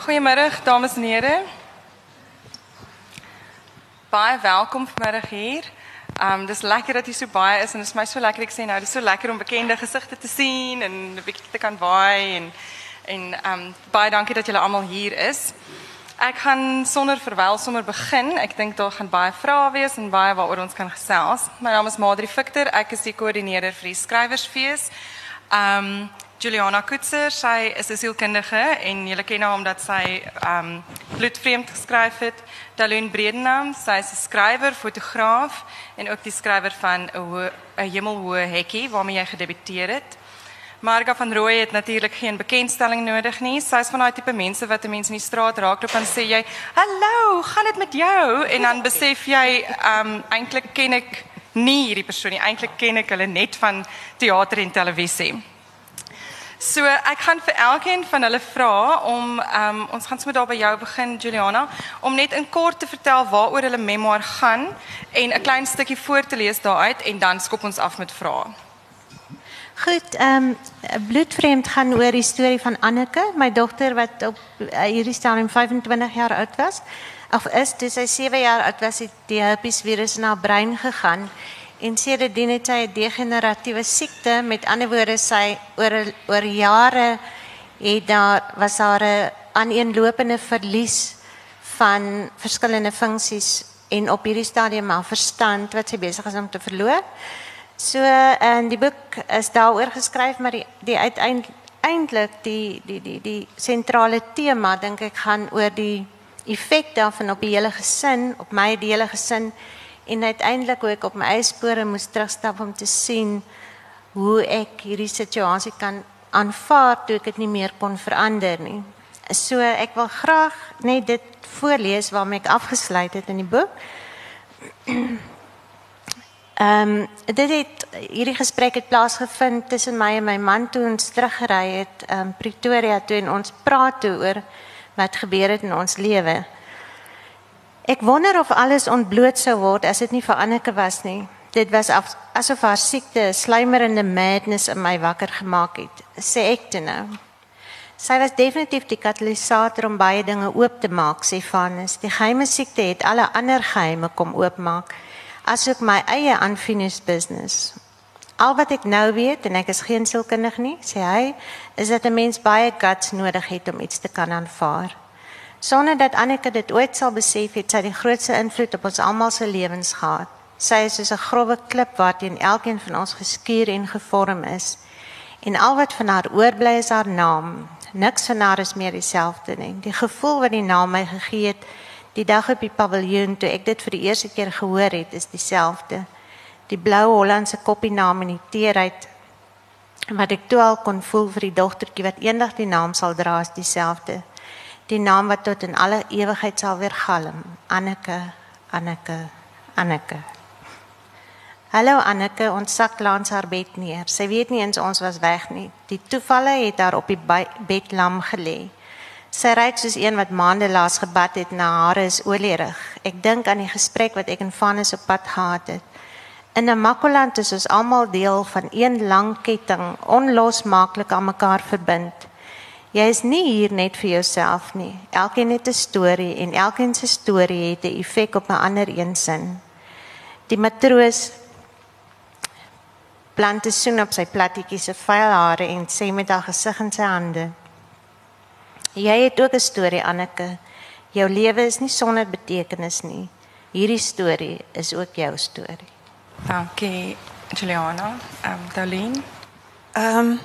Goeiemiddag dames en here. Baie welkom vanmiddag hier. Um dis lekker dat jy so baie is en dit is my so lekker ek sê nou dis so lekker om bekende gesigte te sien en 'n bietjie te kan waai en en um baie dankie dat julle almal hier is. Ek gaan sonder verwyl sommer begin. Ek dink daar gaan baie vrae wees en baie waaroor ons kan gesels. My naam is Madri Victor. Ek is die koördineerder vir die skrywersfees. Um Juliana Kutzer, sy is 'n sielkundige en julle ken haar omdat sy um bloedvreemd geskryf het. Dalun Bredenham, sy is 'n skrywer, fotograaf en ook die skrywer van 'n 'n hemelhoë hekkie waarmee jy gedebuteer het. Marga van Rooi het natuurlik geen bekendstelling nodig nie. Sy is van daai tipe mense wat 'n mens in die straat raakloop en sê jy, "Hallo, gaan dit met jou?" En dan besef jy, um eintlik ken ek nie hierdie persoon nie. Eintlik ken ek hulle net van teater en televisie. So ek gaan vir elkeen van hulle vra om um ons gaan sommer daar by jou begin Juliana om net in kort te vertel waaroor hulle memoir gaan en 'n klein stukkie voor te lees daaruit en dan skop ons af met vrae. Goed, ehm um, bloedvreemd gaan oor die storie van Anneke, my dogter wat op uh, hierdie stadium 25 jaar oud was. Of is dis sy 7 jaar oud was het die herpes virus in haar brein gegaan en sedertdien het sy 'n degeneratiewe siekte, met ander woorde sy oor oor jare het daar was haar 'n aaneenlopende verlies van verskillende funksies en op hierdie stadium haar verstand wat sy besig is om te verloor. So en die boek is daaroor geskryf maar die die uiteindelik die die die die sentrale tema dink ek gaan oor die effek daarvan op die hele gesin, op my die hele gesin en uiteindelik hoe ek op my eie spore moes terugstap om te sien hoe ek hierdie situasie kan aanvaar toe ek dit nie meer kon verander nie. So ek wil graag net dit voorlees waarmee ek afgesluit het in die boek. Ehm um, dit het hierdie gesprek het plaasgevind tussen my en my man toe ons teruggery het ehm um, Pretoria toe en ons praat toe oor wat gebeur het in ons lewe. Ek wonder of alles ontbloot sou word as dit nie vir Anneke was nie. Dit was af, asof haar siekte 'n slymerende madness in my wakker gemaak het. Sê ek dit nou. Sy was definitief die katalisator om baie dinge oop te maak, sê Vanus. Die geheime siekte het alle ander geheime kom oopmaak, asook my eie unfinished business. Al wat ek nou weet en ek is geen sielkundig nie, sê hy, is dat 'n mens baie guts nodig het om iets te kan aanvaar. Sonder dat Anneke dit ooit sal besef het, sy die grootste invloed op ons almal se lewens gehad. Sy is soos 'n grouwe klip waarteen elkeen van ons geskuur en gevorm is. En al wat van haar oorbly is haar naam. Niks van haar is meer dieselfde nie. Die gevoel wat die naam my gegee het die dag op die paviljoen toe ek dit vir die eerste keer gehoor het, is dieselfde. Die blou Hollandse koppie naam en die teerheid wat ek toe al kon voel vir die dogtertjie wat eendag die naam sal dra, is dieselfde die naam wat tot in alle ewigheid sal weer galm. Anneke, Anneke, Anneke. Hallo Anneke, ons sak langs haar bed neer. Sy weet nie eens ons was weg nie. Die toevalle het haar op die bed lam gelê. Sy ryk soos een wat maande laas gebad het na hare is olierig. Ek dink aan die gesprek wat ek en Vanus op pad gehad het. In 'n Makoland is ons almal deel van een lang ketting, onlosmaaklik aan mekaar verbind. Jy is nie hier net vir jouself nie. Elkeen het 'n storie en elkeen se storie het 'n effek op 'n ander een sin. Die matroos plant 'n soen op sy plattetjie se vuil hare en sê met haar gesig in sy hande: Jy het ook 'n storie, Anneke. Jou lewe is nie sonder betekenis nie. Hierdie storie is ook jou storie. Dankie, Juliana. Ehm um, Darlene. Ehm um,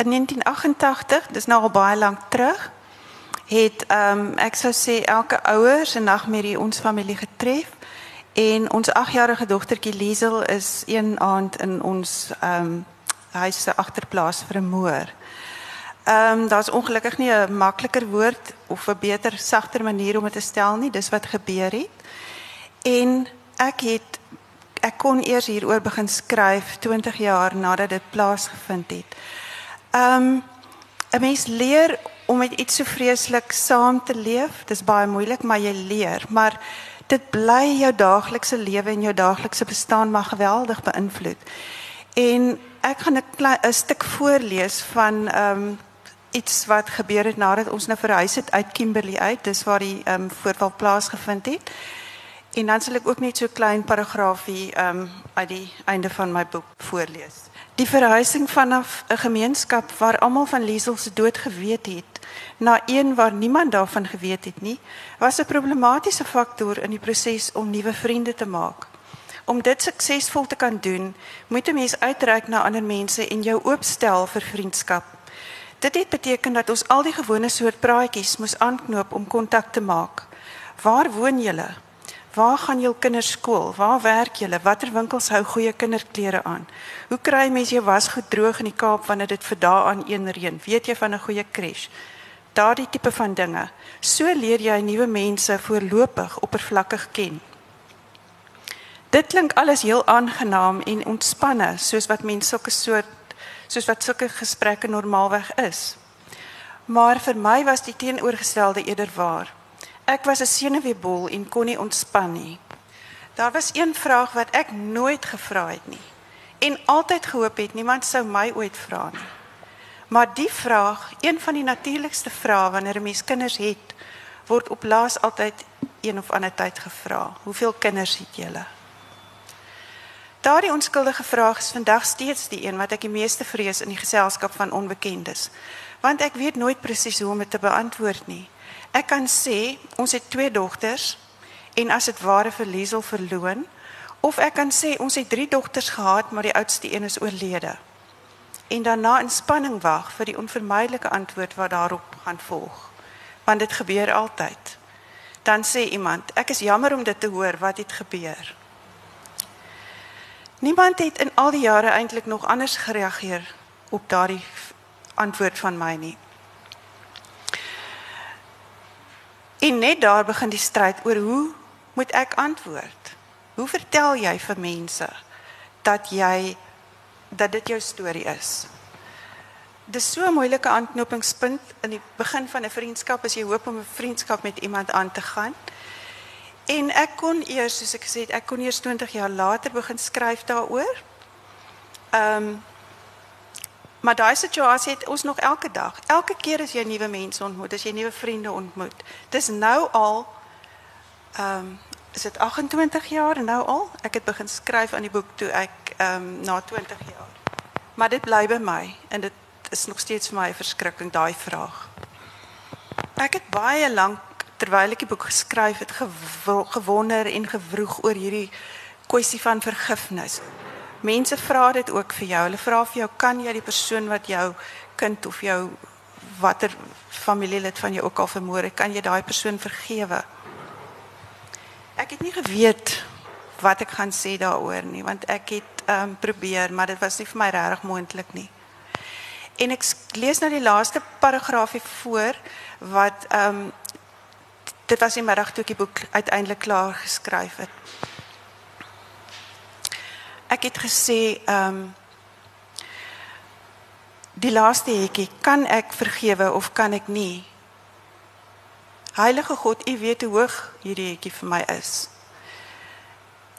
in 1988, dis nou al baie lank terug, het ehm um, ek sou sê elke ouer se nagmerrie ons familie getref en ons 8-jarige dogtertjie Liesel is een aand in ons ehm um, huis se agterplaas vermoor. Ehm um, daar's ongelukkig nie 'n makliker woord of 'n beter sagter manier om dit te stel nie. Dis wat gebeur het. En ek het ek kon eers hieroor begin skryf 20 jaar nadat dit plaasgevind het. Ehm um, 'n mens leer om met iets so vreeslik saam te leef. Dis baie moeilik, maar jy leer. Maar dit bly jou daaglikse lewe en jou daaglikse bestaan maar geweldig beïnvloed. En ek gaan 'n 'n stuk voorlees van ehm um, iets wat gebeur het nadat ons nou verhuis het uit Kimberley uit. Dis waar die ehm um, voorval plaasgevind het. En dan sal ek ook net so klein paragraafie ehm um, uit die einde van my boek voorlees. Die verhuising vanaf 'n gemeenskap waar almal van Liesel se dood geweet het na een waar niemand daarvan geweet het nie, was 'n problematiese faktor in die proses om nuwe vriende te maak. Om dit suksesvol te kan doen, moet 'n mens uitreik na ander mense en jou oopstel vir vriendskap. Dit het beteken dat ons al die gewone soort praatjies moes aanknoop om kontak te maak. Waar woon julle? Waar gaan julle kinders skool? Waar werk julle? Watter winkels hou goeie kinderklere aan? Hoe kry mense jou was goed droog in die Kaap wanneer dit vir dae aan een reën? Weet jy van 'n goeie crash? Daardie tipe van dinge. So leer jy nuwe mense voorlopig oppervlakkig ken. Dit klink alles heel aangenaam en ontspanne soos wat mense sulke soort soos wat sulke gesprekke normaalweg is. Maar vir my was die teenoorgestelde eerder waar. Ek was 'n senuweebol en kon nie ontspan nie. Daar was een vraag wat ek nooit gevra het nie en altyd gehoop het niemand sou my ooit vra nie. Maar die vraag, een van die natuurlikste vrae wanneer 'n mens kinders het, word op laas altyd een of ander tyd gevra. Hoeveel kinders het julle? Daardie onskuldige vraag is vandag steeds die een wat ek die meeste vrees in die geselskap van onbekendes, want ek weet nooit presies hoe om dit te beantwoord nie. Ek kan sê ons het twee dogters en as dit ware vir Liesel verloon of ek kan sê ons het drie dogters gehad maar die oudste een is oorlede. En daarna in spanning wag vir die onvermydelike antwoord wat daarop gaan volg. Want dit gebeur altyd. Dan sê iemand, ek is jammer om dit te hoor wat het gebeur. Niemand het in al die jare eintlik nog anders gereageer op daardie antwoord van my nie. En net daar begin die stryd oor hoe moet ek antwoord? Hoe vertel jy vir mense dat jy dat dit jou storie is? Dis so 'n moeilike aanknopingspunt in die begin van 'n vriendskap as jy hoop om 'n vriendskap met iemand aan te gaan. En ek kon eers, soos ek gesê het, ek kon eers 20 jaar later begin skryf daaroor. Ehm um, Maar daai situasie het ons nog elke dag. Elke keer as jy nuwe mense ontmoet, as jy nuwe vriende ontmoet. Dis nou al ehm um, is dit 28 jaar nou al. Ek het begin skryf aan die boek toe ek ehm um, na 20 jaar. Maar dit bly by my en dit is nog steeds vir my 'n verskrikking daai vraag. Ek het baie lank terwyl ek die boek geskryf het gewonder en gewroeg oor hierdie kwessie van vergifnis. Mense vra dit ook vir jou. Hulle vra vir jou, kan jy die persoon wat jou kind of jou watter familielid van jou ook al vermoor het, kan jy daai persoon vergewe? Ek het nie geweet wat ek gaan sê daaroor nie, want ek het ehm um, probeer, maar dit was nie vir my regtig moontlik nie. En ek lees nou die laaste paragraafie voor wat ehm um, dit was in middag toe ek die boek uiteindelik klaar geskryf het ek het gesê ehm um, die laaste hetjie kan ek vergewe of kan ek nie Heilige God u weet hoe hoog hierdie hetjie vir my is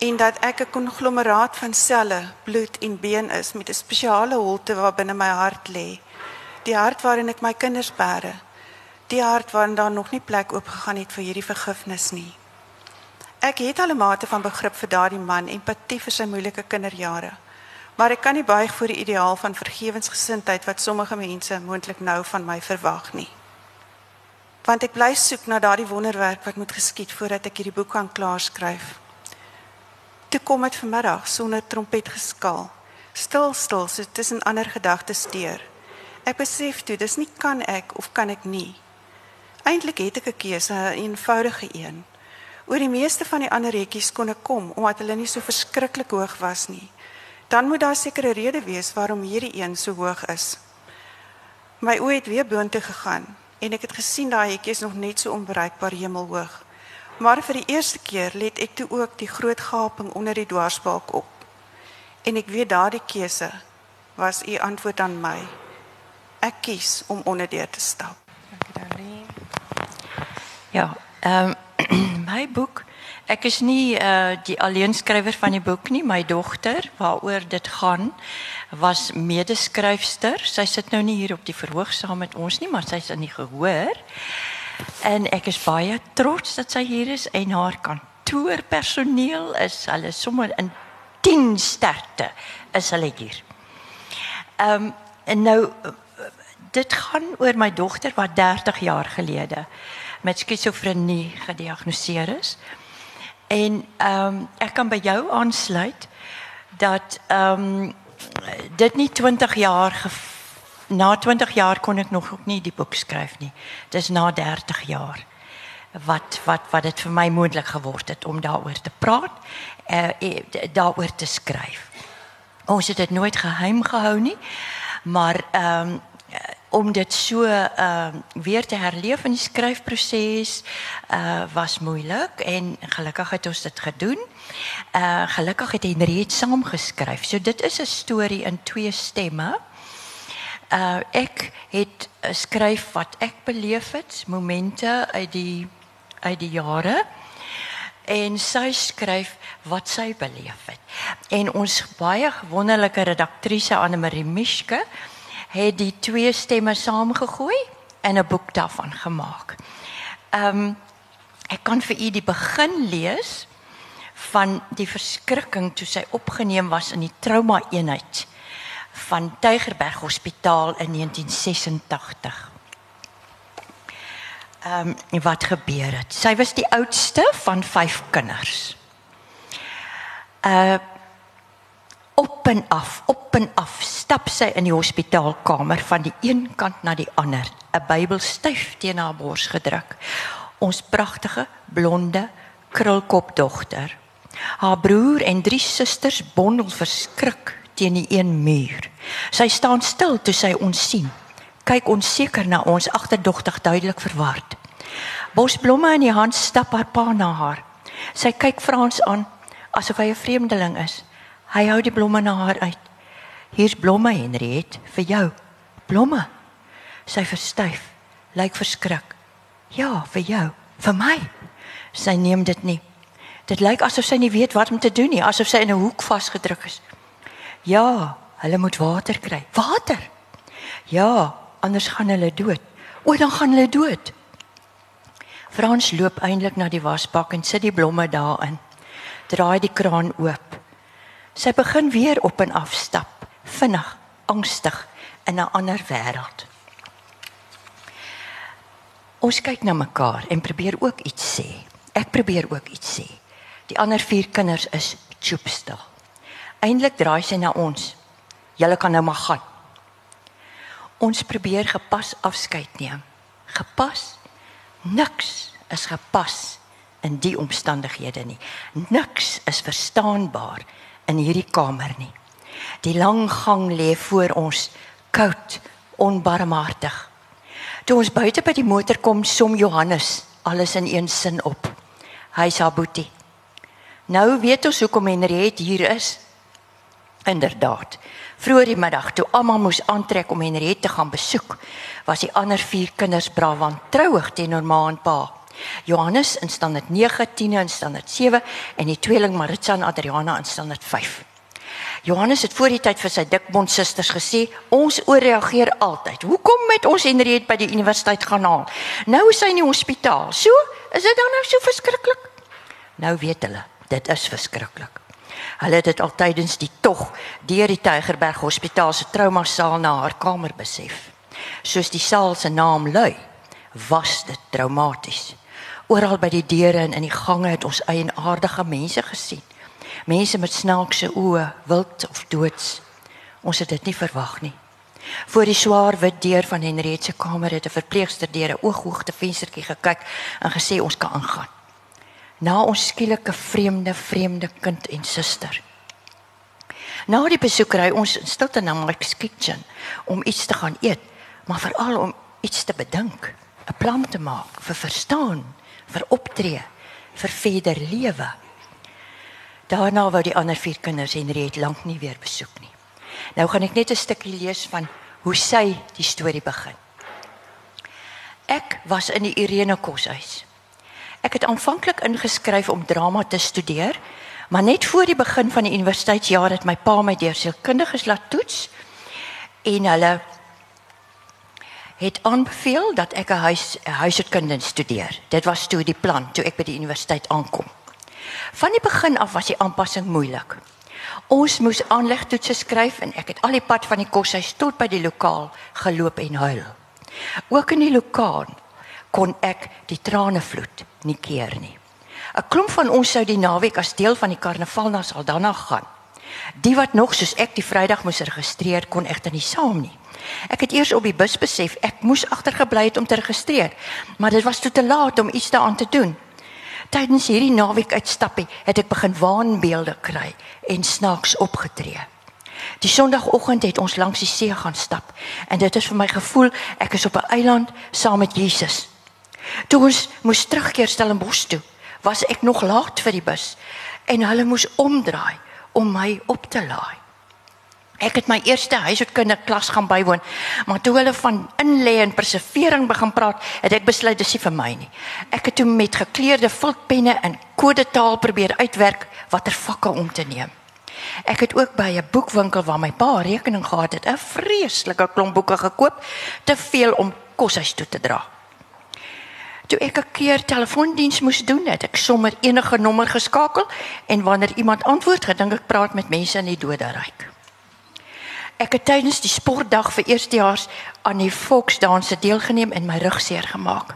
en dat ek 'n konglomeraat van selle, bloed en been is met 'n spesiale holte waar binne my hart lê. Die hart waarin ek my kinders bære. Die hart waarin daar nog nie plek oopgegaan het vir hierdie vergifnis nie. Ek het al 'n mate van begrip vir daardie man, empatie vir sy moeilike kinderjare. Maar ek kan nie buig voor die ideaal van vergewensgesindheid wat sommige mense moontlik nou van my verwag nie. Want ek bly soek na daardie wonderwerk wat moet geskied voordat ek hierdie boek kan klaarskryf. Toe kom dit vanmiddag sonder trompetgeskaal. Stil stil, so tussen ander gedagtes steur. Ek besef toe, dis nie kan ek of kan ek nie. Eintlik het ek 'n keuse, 'n eenvoudige een. Oor die meeste van die ander rekkies kon ek kom omdat hulle nie so verskriklik hoog was nie. Dan moet daar sekere rede wees waarom hierdie een so hoog is. My oë het weer boontoe gegaan en ek het gesien daai hekkie is nog net so onbereikbaar hemelhoog. Maar vir die eerste keer let ek toe ook die groot gaping onder die dwarsbalk op. En ek weet daardie keuse was u antwoord aan my. Ek kies om onderdeur te stap. Dankie, Ja, ehm um, my boek. Ek is nie uh die alleenskrywer van die boek nie, my dogter waaroor dit gaan. was medeskryfster. Sy sit nou nie hier op die verhoog saam met ons nie, maar sy's in die gehoor. En ek is baie trots dat sy hier is en haar kantoorpersoneel is hulle sommer in 10 sterkte is hulle hier. Ehm um, en nou dit gaan oor my dogter wat 30 jaar gelede met skizofrenie gediagnoseer is. En ehm um, ek kan by jou aansluit dat ehm um, dit nie 20 jaar na 20 jaar kon ek nog ook nie die boek skryf nie. Dis na 30 jaar wat wat wat dit vir my moontlik geword het om daaroor te praat, eh uh, daaroor te skryf. Ons het dit nooit geheim gehou nie, maar ehm um, om dit so ehm uh, weer te herleef in die skryfproses uh was moeilik en gelukkig het ons dit gedoen. Uh gelukkig het Henriette saam geskryf. So dit is 'n storie in twee stemme. Uh ek het skryf wat ek beleef het, momente uit die uit die jare en sy skryf wat sy beleef het. En ons baie wonderlike redaktrise Anne Marie Mishke het die twee stemme saamgegooi en 'n boek daarvan gemaak. Ehm um, ek kan vir u die begin lees van die verskrikking toe sy opgeneem was in die trauma eenheid van Tygerberg Hospitaal in 1986. Ehm um, wat gebeur het? Sy was die oudste van 5 kinders. Uh op en af, op en af stap sy in die hospitaalkamer van die een kant na die ander, 'n Bybel styf teen haar bors gedruk. Ons pragtige blonde krulkop dogter. Haar broer en drie susters bondel verskrik teen die een muur. Sy staan stil toe sy ons sien. Kyk onseker na ons agterdogtig duidelik verward. Bosblomme in die hand stap haar pa na haar. Sy kyk Frans aan asof hy 'n vreemdeling is. Hy hou die blomme na haar uit. Hier's blomme Henriet vir jou. Blomme. Sy verstyf, lyk verskrik. Ja, vir jou, vir my. Sy neem dit nie. Dit lyk asof sy nie weet wat om te doen nie, asof sy in 'n hoek vasgedruk is. Ja, hulle moet water kry. Water. Ja, anders gaan hulle dood. O, dan gaan hulle dood. Frans loop eintlik na die wasbak en sit die blomme daarin. Draai die kraan oop. Sy begin weer op en af stap, vinnig, angstig in 'n ander wêreld. Ons kyk na mekaar en probeer ook iets sê. Ek probeer ook iets sê. Die ander vier kinders is choopstil. Eindelik draai sy na ons. Julle kan nou maar gaan. Ons probeer gepas afskeid neem. Gepas? Niks is gepas in die omstandighede nie. Niks is verstaanbaar in hierdie kamer nie. Die lang gang lê voor ons, koud, onbarmhartig. Toe ons buite by die motor kom, som Johannes alles in een sin op. Hy sê Boetie. Nou weet ons hoekom Henriet hier is. Inderdaad. Vroeër die middag toe almal moes aantrek om Henriet te gaan besoek, was die ander vier kinders brawant trouig teenoor ma en pa. Johannes in standaard 9, Tine in standaard 7 en die tweeling Maritza en Adriana in standaard 5. Johannes het voor die tyd vir sy dikbond susters gesê, ons ooreageer altyd. Hoekom met ons Henriet by die universiteit gaan haal? Nou is hy in die hospitaal. So, is dit dan nou so verskriklik? Nou weet hulle, dit is verskriklik. Hulle het dit altydens die tog deur die Tygerberg Hospitaal se trauma saal na haar kamer besef. Soos die saal se naam lui, was dit traumaties. Oral by die deure en in die gange het ons eienaardige mense gesien. Mense met snaakse oë, wild of doods. Ons het dit nie verwag nie. Voor die swaar wit deur van Henriette se kamer het 'n verpleegster deur 'n ooghoogte venstertjie gekyk en gesê ons kan aangaan. Na ons skielike vreemde vreemde kind en suster. Na die besoek ry ons in stilte na Mike's Kitchen om iets te gaan eet, maar veral om iets te bedink, 'n plan te maak vir verstaan vir optree, vir verder lewe. Daarna wou die ander vier kinders Henriet lank nie weer besoek nie. Nou gaan ek net 'n stukkie lees van hoe sy die storie begin. Ek was in die Irene koshuis. Ek het aanvanklik ingeskryf om drama te studeer, Maar net voor die begin van die universiteitsjaar het my pa my deur sielkundiges laat toets en hulle het aanbeveel dat ek 'n huis huishoudkunde studeer. Dit was toe die plan toe ek by die universiteit aankom. Van die begin af was die aanpassing moeilik. Ons moes aanlegtoetse skryf en ek het al die pad van die koshuis tot by die lokaal geloop en huil. Ook in die lokaal kon ek die trane vloed nie keer nie. 'n Klomp van ons sou die naweek as deel van die karnaval na Saldanha gaan. Die wat nog soos ek die Vrydag moes registreer kon egter nie saam nie. Ek het eers op die bus besef ek moes agtergebly het om te registreer, maar dit was te laat om iets daaraan te doen. Tydens hierdie naweek uitstappie het ek begin waanbeelde kry en snaaks opgetree. Die Sondagoggend het ons langs die see gaan stap en dit het vir my gevoel ek is op 'n eiland saam met Jesus. Toe ons moes terugkeer Stellenbosch toe, was ek nog laat vir die bus en hulle moes omdraai om my op te laai. Ek het my eerste huishoudkunde klas gaan bywoon, maar toe hulle van inlê en persevering begin praat, het ek besluit dis nie vir my nie. Ek het toe met gekleurde viltpenne en kodetaal probeer uitwerk watter vakke om te neem. Ek het ook by 'n boekwinkel waar my pa rekening gehad het, 'n vreeslike klomp boeke gekoop, te veel om koshuis toe te dra. Toe ek 'n keer telefoondiens moes doen, het ek sommer enige nommer geskakel en wanneer iemand antwoord, gedink ek praat met mense in die doderyk. Ek het tydens die sportdag vir eerstejaars aan die volksdanse deelgeneem en my rug seer gemaak.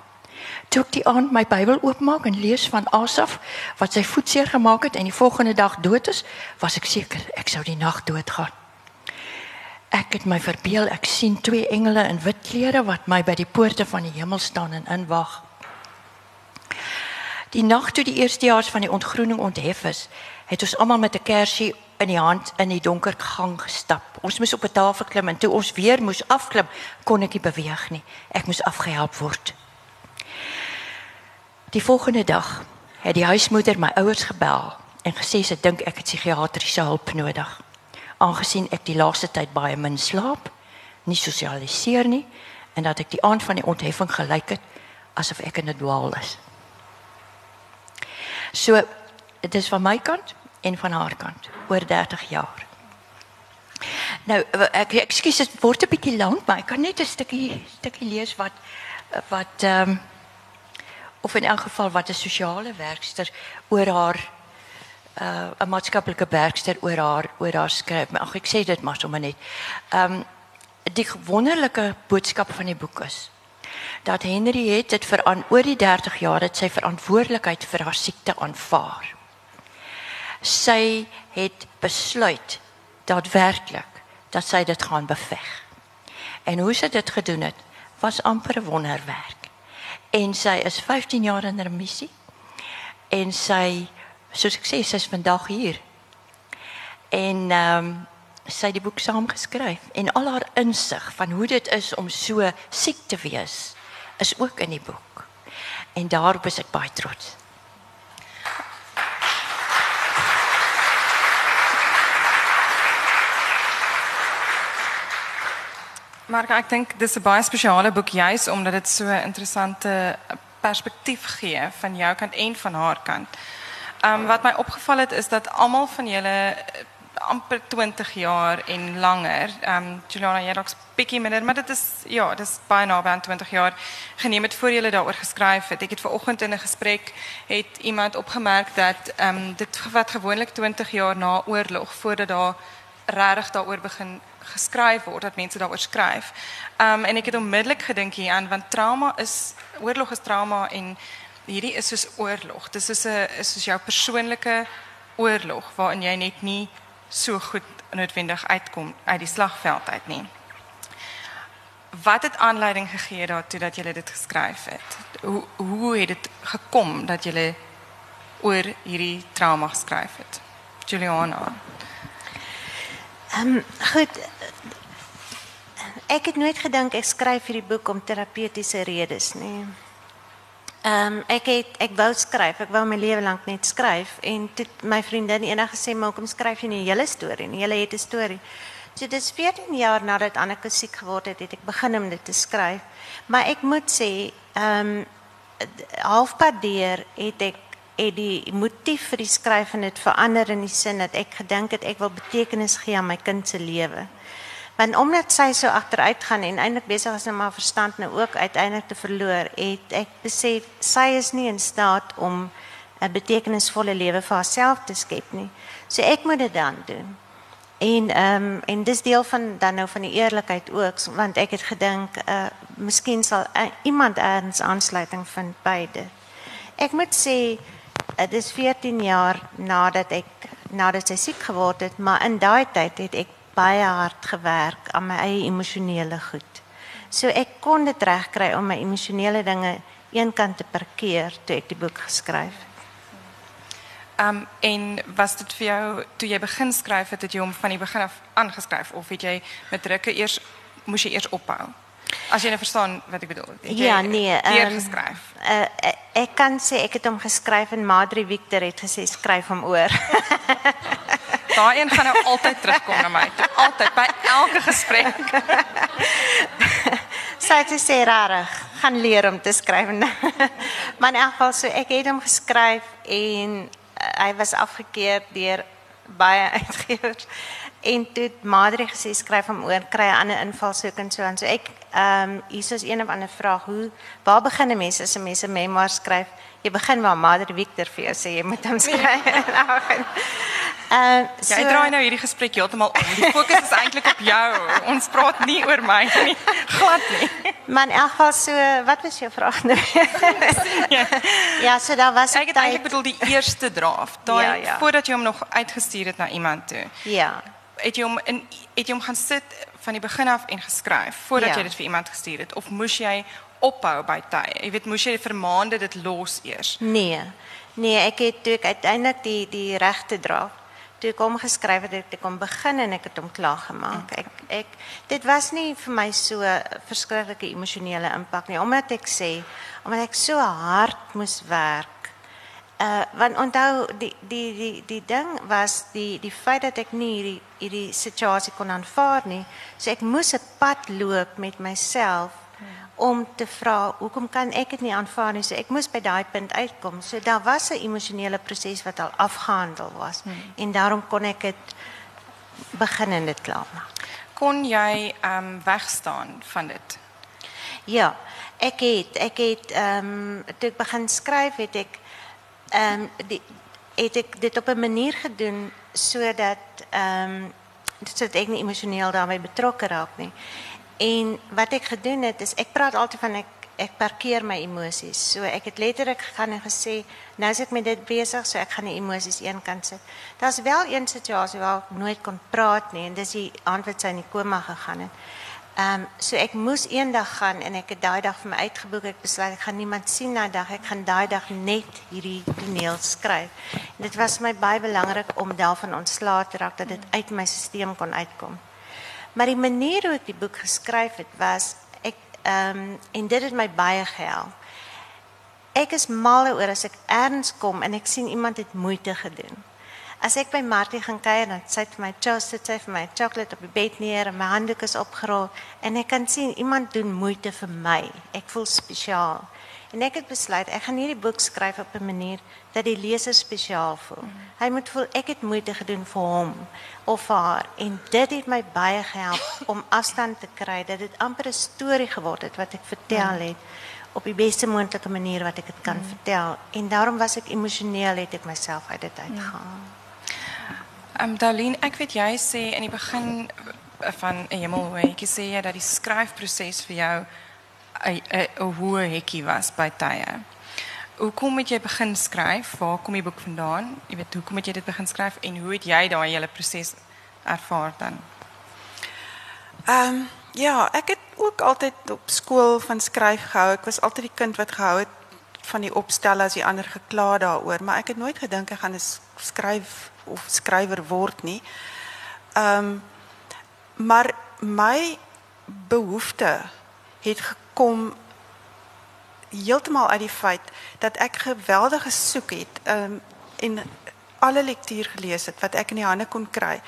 Toe ek die aand my Bybel oopmaak en lees van Asaf wat sy voet seer gemaak het en die volgende dag dood is, was ek seker ek sou die nag doodgaan. Ek het my verbeel ek sien twee engele in wit klere wat my by die poorte van die hemel staan en inwag. Die nag toe die eerstejaars van die ontgroening onthef is, het ons almal met 'n kersie in die hand in die donker gang gestap. Ons moes op 'n tafel klim en toe ons weer moes afklim, kon ek nie beweeg nie. Ek moes afgehelp word. Die volgende dag het die huismoeder my ouers gebel en gesê sy dink ek het psigiatriese hulp nodig. Aangesien ek die laaste tyd baie min slaap, nie sosialiseer nie en dat ek die aand van die ontheffing gelyk het asof ek in 'n dwaal is. So dit is van my kant en van haar kant oor 30 jaar. Nou ek ekskuus dit word 'n bietjie lank, maar ek kan net 'n stukkie stukkie lees wat wat ehm of in elk geval wat 'n sosiale werkster oor haar uh, werkster oor haar oor haar skryf. Maar ag ek sê dit maar sommer net. Ehm um, die wonderlike boodskap van die boek is dat Henry het dit vir aan oor die 30 jaar het sy verantwoordelikheid vir haar siekte aanvaar sy het besluit daadwerklik dat sy dit gaan beveg. En hoe sy dit gedoen het, was amper 'n wonderwerk. En sy is 15 jaar in remissie. En sy soos ek sê, sy's vandag hier. En ehm um, sy het die boek saamgeskryf en al haar insig van hoe dit is om so siek te wees is ook in die boek. En daarop is ek baie trots. Maar ek dink dis 'n baie spesiale boek juis omdat dit so 'n interessante perspektief gee van jou kant en van haar kant. Ehm um, wat my opgeval het is dat almal van julle eh, amper 20 jaar en langer, ehm um, Juliana jy dalk bietjie minder, maar dit is ja, dis baie naby aan 20 jaar geneem het voor julle daaroor geskryf het. Ek het ver oggend in 'n gesprek het iemand opgemerk dat ehm um, dit wat gewoonlik 20 jaar na oorlog voordat daar regtig daaroor begin geskryf word dat mense daaroor skryf. Um en ek het onmiddellik gedink hier aan want trauma is oorlog is trauma en hierdie is soos oorlog. Dis is 'n is soos jou persoonlike oorlog waarin jy net nie so goed noodwendig uitkom uit die slagveld uit nie. Wat het aanleiding gegee daartoe dat jy dit geskryf het? Hoe hoe het dit gekom dat jy oor hierdie trauma geskryf het? Juliana. Ehm um, goed. Ek het nooit gedink ek skryf hierdie boek om terapeutiese redes nie. Ehm um, ek het ek wou skryf, ek wou my lewe lank net skryf en toe my vriendin eendag gesê maar kom skryf jy 'n hele storie, 'n hele het 'n storie. So dis 14 jaar nadat Anneke siek geword het, het ek begin om dit te skryf. Maar ek moet sê, ehm um, halfpad deur het ek het die motief vir die skryf van dit verander in die sin dat ek gedink het ek wil betekenis gee aan my kind se lewe. Want omdat sy so agteruit gaan en eintlik besig is om haar verstand nou ook uiteindelik te verloor, het ek besef sy is nie in staat om 'n betekenisvolle lewe vir haarself te skep nie. So ek moet dit dan doen. En ehm um, en dis deel van dan nou van die eerlikheid ook want ek het gedink uh miskien sal uh, iemand eers aansluiting vind by dit. Ek moet sê dit is 14 jaar nadat ek nadat sy siek geword het, maar in daai tyd het ek baie hard gewerk aan my eie emosionele goed. So ek kon dit regkry om my emosionele dinge eenkant te parkeer toe ek die boek geskryf het. Um en was dit vir jou toe jy begin skryf het, het jy hom van die begin af aangeskryf of het jy met drukke eers moes jy eers ophou? As jy nou verstaan wat ek bedoel. Het ja, nee, ehm geskryf. Uh, ek kan sê ek het hom geskryf en Madri Victor het gesê skryf hom oor. Daai een gaan nou altyd terugkom na my. Altyd by elke gesprek. Sy het sê rarig, gaan leer om te skryf. maar in elk geval so ek het hom geskryf en uh, hy was afgekeur deur baie uitgewers. En toe Madri gesê skryf hom oor, kry 'n ander invalshoek en so aan. So ek ehm um, hier is een of ander vraag, hoe waar begin 'n mens as 'n mens 'n memoir skryf? Jy begin waar Madri Victor vir jou sê jy moet hom skryf. Ehm uh, so, jy draai nou hierdie gesprek heeltemal om. Die fokus is eintlik op jou. Ons praat nie oor my nie. Glad nie. Man, in elk geval so, wat was jou vraag nou? ja. ja, so daar was ek het eintlik bedoel die eerste draft. Daai ja, ja. voordat jy hom nog uitgestuur het na iemand toe. Ja. Het jy hom in het jy hom gaan sit van die begin af en geskryf voordat ja. jy dit vir iemand gestuur het of moes jy ophou by tye? Jy weet, moes jy vir maande dit los eers? Nee. Nee, ek het toe ek uiteindelik die die regte draft toe ek hom geskryf het, het ek hom begin en ek het hom klaar gemaak. Ek ek dit was nie vir my so verskriklike emosionele impak nie, omdat ek sê omdat ek so hard moes werk. Uh want onthou die die die die ding was die die feit dat ek nie hierdie hierdie situasie kon aanvaar nie. So ek moes 'n pad loop met myself om te vra hoekom kan ek dit nie aanvaar nie so ek moes by daai punt uitkom. So daar was 'n emosionele proses wat al afgehandel was. Hmm. en daarom kon ek dit dit klaar maak. Kon jy ehm um, wegstaan van dit? Ja ek het ek het ehm um, toe ek begin skryf het ek ehm um, die het ek dit op 'n manier gedoen sodat ehm um, sodat ek nie emosioneel daarmee betrokke raak nie En wat ek gedoen het is ek praat altyd van ek ek parkeer my emosies. So ek het letterlik gegaan en gesê, nou as ek met dit besig, so ek gaan die emosies eenkant sit. Daar's wel een situasie waar ek nooit kon praat nie en dis die aand wat sy in die koma gegaan het. Ehm um, so ek moes eendag gaan en ek het daai dag vir my uitgeboek. Ek besluit ek gaan niemand sien na dag. Ek gaan daai dag net hierdie toneel skryf. En dit was my baie belangrik om daarvan ontslae te raak dat dit uit my stelsel kon uitkom. Maar die manier hoe ek die boek geskryf het was ek ehm um, en dit het my baie gehelp. Ek is mal oor as ek erns kom en ek sien iemand het moeite gedoen. As ek by Martie gaan kuier dan sit vir my chocolate sit vir my chocolate op die bed neer en my handdoek is opgerol en ek kan sien iemand doen moeite vir my. Ek voel spesiaal. En ek het besluit ek gaan hierdie boek skryf op 'n manier dat die leser spesiaal voel. Hy moet voel ek het moeite gedoen vir hom of vir haar en dit het my baie gehelp om afstand te kry dat dit amper 'n storie geword het wat ek vertel het op die beste moontlike manier wat ek dit kan mm. vertel en daarom was ek emosioneel het ek myself uit dit uitgehaal. Ehm um, Darlene, ek weet jy sê in die begin van 'n hemelhoetjie sê jy dat die skryfproses vir jou 'n hoë hekkie was by tye. Hoe kom het jy begin skryf? Waar kom die boek vandaan? Jy weet, hoe kom jy dit begin skryf en hoe het jy daai hele proses ervaar dan? Ehm um, ja, ek het ook altyd op skool van skryf gehou. Ek was altyd die kind wat gehou het van die opstel as die ander gekla daaroor, maar ek het nooit gedink ek gaan 'n skryf of skrywer word nie. Ehm um, maar my behoefte het gekom heeltemal uit die feit dat ek geweldige soek het um, en alle lektuur gelees het wat ek in die hande kon kry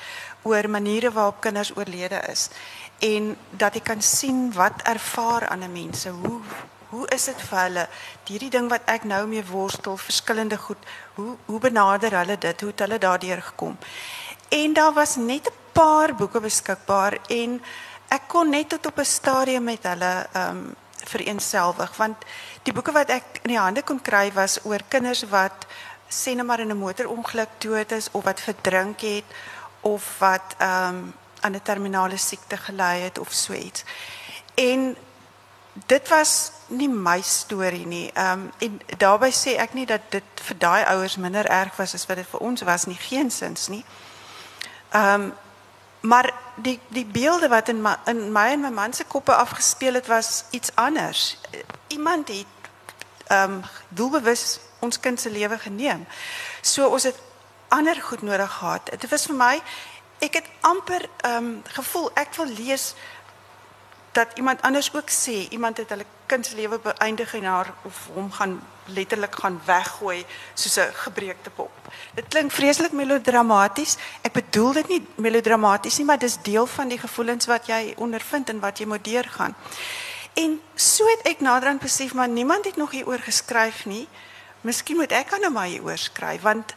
oor maniere waarop kinders oorlede is en dat ek kan sien wat ervaar ander mense hoe hoe is dit vir hulle hierdie ding wat ek nou mee worstel, verskillende goed, hoe hoe benader hulle dit? Hoe het hulle daardeur gekom? En daar was net 'n paar boeke beskikbaar en ek kon net tot op 'n stadium met hulle ehm um, vereenselwig want die boeke wat ek in die hande kon kry was oor kinders wat sê net maar in 'n motorongeluk dood is of wat verdrink het of wat ehm um, aan 'n terminale siekte gely het of so iets. En dit was nie my storie nie. Ehm um, en daarbey sê ek nie dat dit vir daai ouers minder erg was as wat dit vir ons was nie, geensins nie. Ehm um, maar die die beelde wat in my, in my en my man se koppe afgespeel het was iets anders. Iemand het ehm um, doelbewus ons kind se lewe geneem. So ons het ander goed nodig gehad. Dit was vir my ek het amper ehm um, gevoel ek wil lees dat iemand anders ook sê iemand het hulle kind se lewe beëindig en haar of hom gaan letterlik gaan weggooi soos 'n gebreekte pop. Dit klink vreeslik melodramaties. Ek bedoel dit nie melodramaties nie, maar dis deel van die gevoelens wat jy ondervind en wat jy moet deurgaan. En so het ek naderhand besef maar niemand het nog hieroor geskryf nie. Miskien moet ek aan hom hieroor skryf want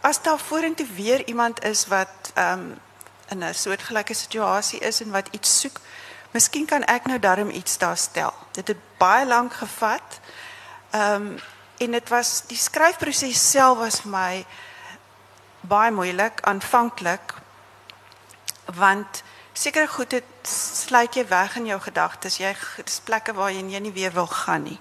as daar vorentoe weer iemand is wat ehm um, in 'n soortgelyke situasie is en wat iets soek, miskien kan ek nou darm iets daar stel. Dit het baie lank gevat. Ehm um, en dit was die skryfproses self was vir my baie moeilik aanvanklik want sekere goed het sluit jy weg in jou gedagtes. Jy dis plekke waar jy nie weer wil gaan nie.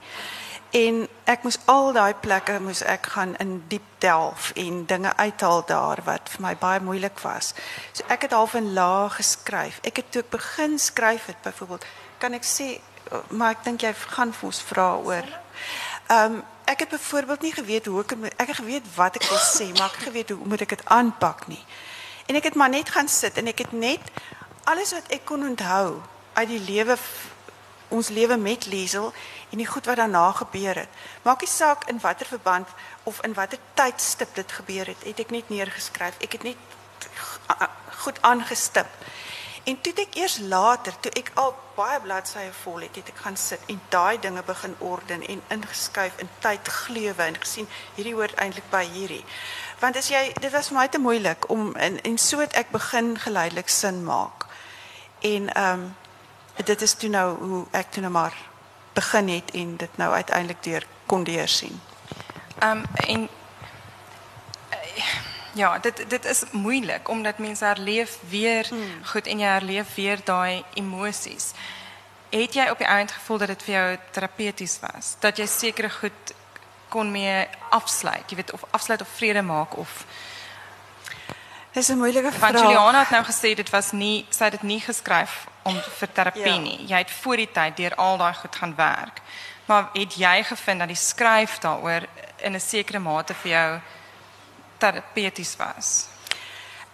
En ek moes al daai plekke moes ek gaan in diep delf en dinge uithaal daar wat vir my baie moeilik was. So ek het half in laag geskryf. Ek het toe ek begin skryf het byvoorbeeld, kan ek sê maar ek dink jy gaan vir ons vra oor. Ehm um, ek het byvoorbeeld nie geweet hoe ek ek het geweet wat ek wil sê, maar ek het geweet hoe moet ek dit aanpak nie. En ek het maar net gaan sit en ek het net alles wat ek kon onthou uit die lewe ons lewe met Liesel en die goed wat daarna gebeur het. Maak nie saak in watter verband of in watter tydstip dit gebeur het, het ek net neergeskryf. Ek het net goed aangestip. En toe ek eers later, toe ek al baie bladsye vol het, het ek gaan sit en daai dinge begin orden en ingeskuif in tydgleuwe en gesien hierdie hoort eintlik by hierdie. Want as jy dit was vir my te moeilik om en en so het ek begin geleidelik sin maak. En ehm um, dit is toe nou hoe ek toe nou maar begin het en dit nou uiteindelik deur kon deur sien. Ehm um, en uh, ja, dit dit is moeilik omdat mense herleef weer hmm. goed en jy herleef weer daai emosies. Het jy op die einde gevoel dat dit vir jou terapeuties was? Dat jy sekere goed kon mee afsluit, jy weet of afsluit of vrede maak of Dis 'n moeilike vraag. Want Juliana het nou gesê dit was nie sy het dit nie geskryf om vir terapie ja. nie. Jy het voor die tyd deur al daai goed gaan werk. Maar het jy gevind dat die skryf daaroor in 'n sekere mate vir jou terapeuties was?